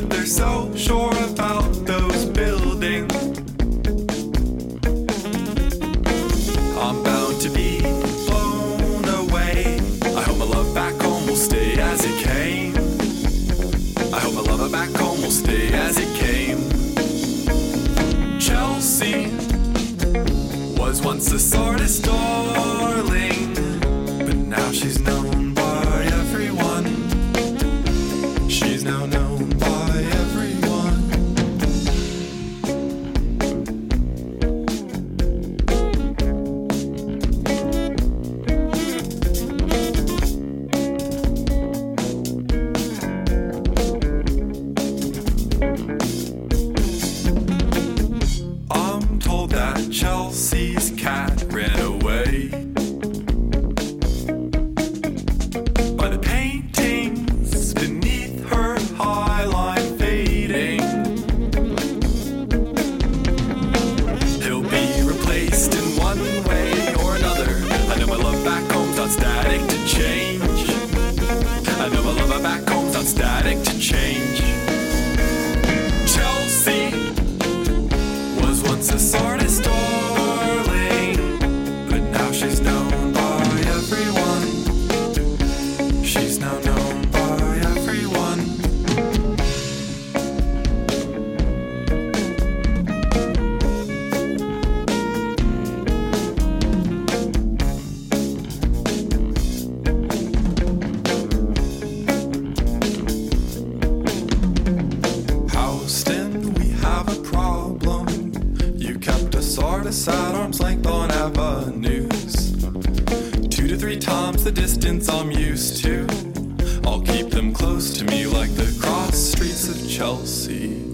but they're so sure about those buildings. I'm bound to be blown away. I hope my love back home will stay as it came. I hope my love back home will stay as it came. Chelsea was once the sardis darling, but now she's known I'm told that Chelsea's cat ran away. By the paintings beneath her fading. He'll be replaced in one way or another. I know my love back home's not static to change. I know my love back home's not static to change. She's now known by everyone. Houston, we have a problem. You kept sardis at arm's length on avenues. Three times the distance I'm used to. I'll keep them close to me like the cross streets of Chelsea.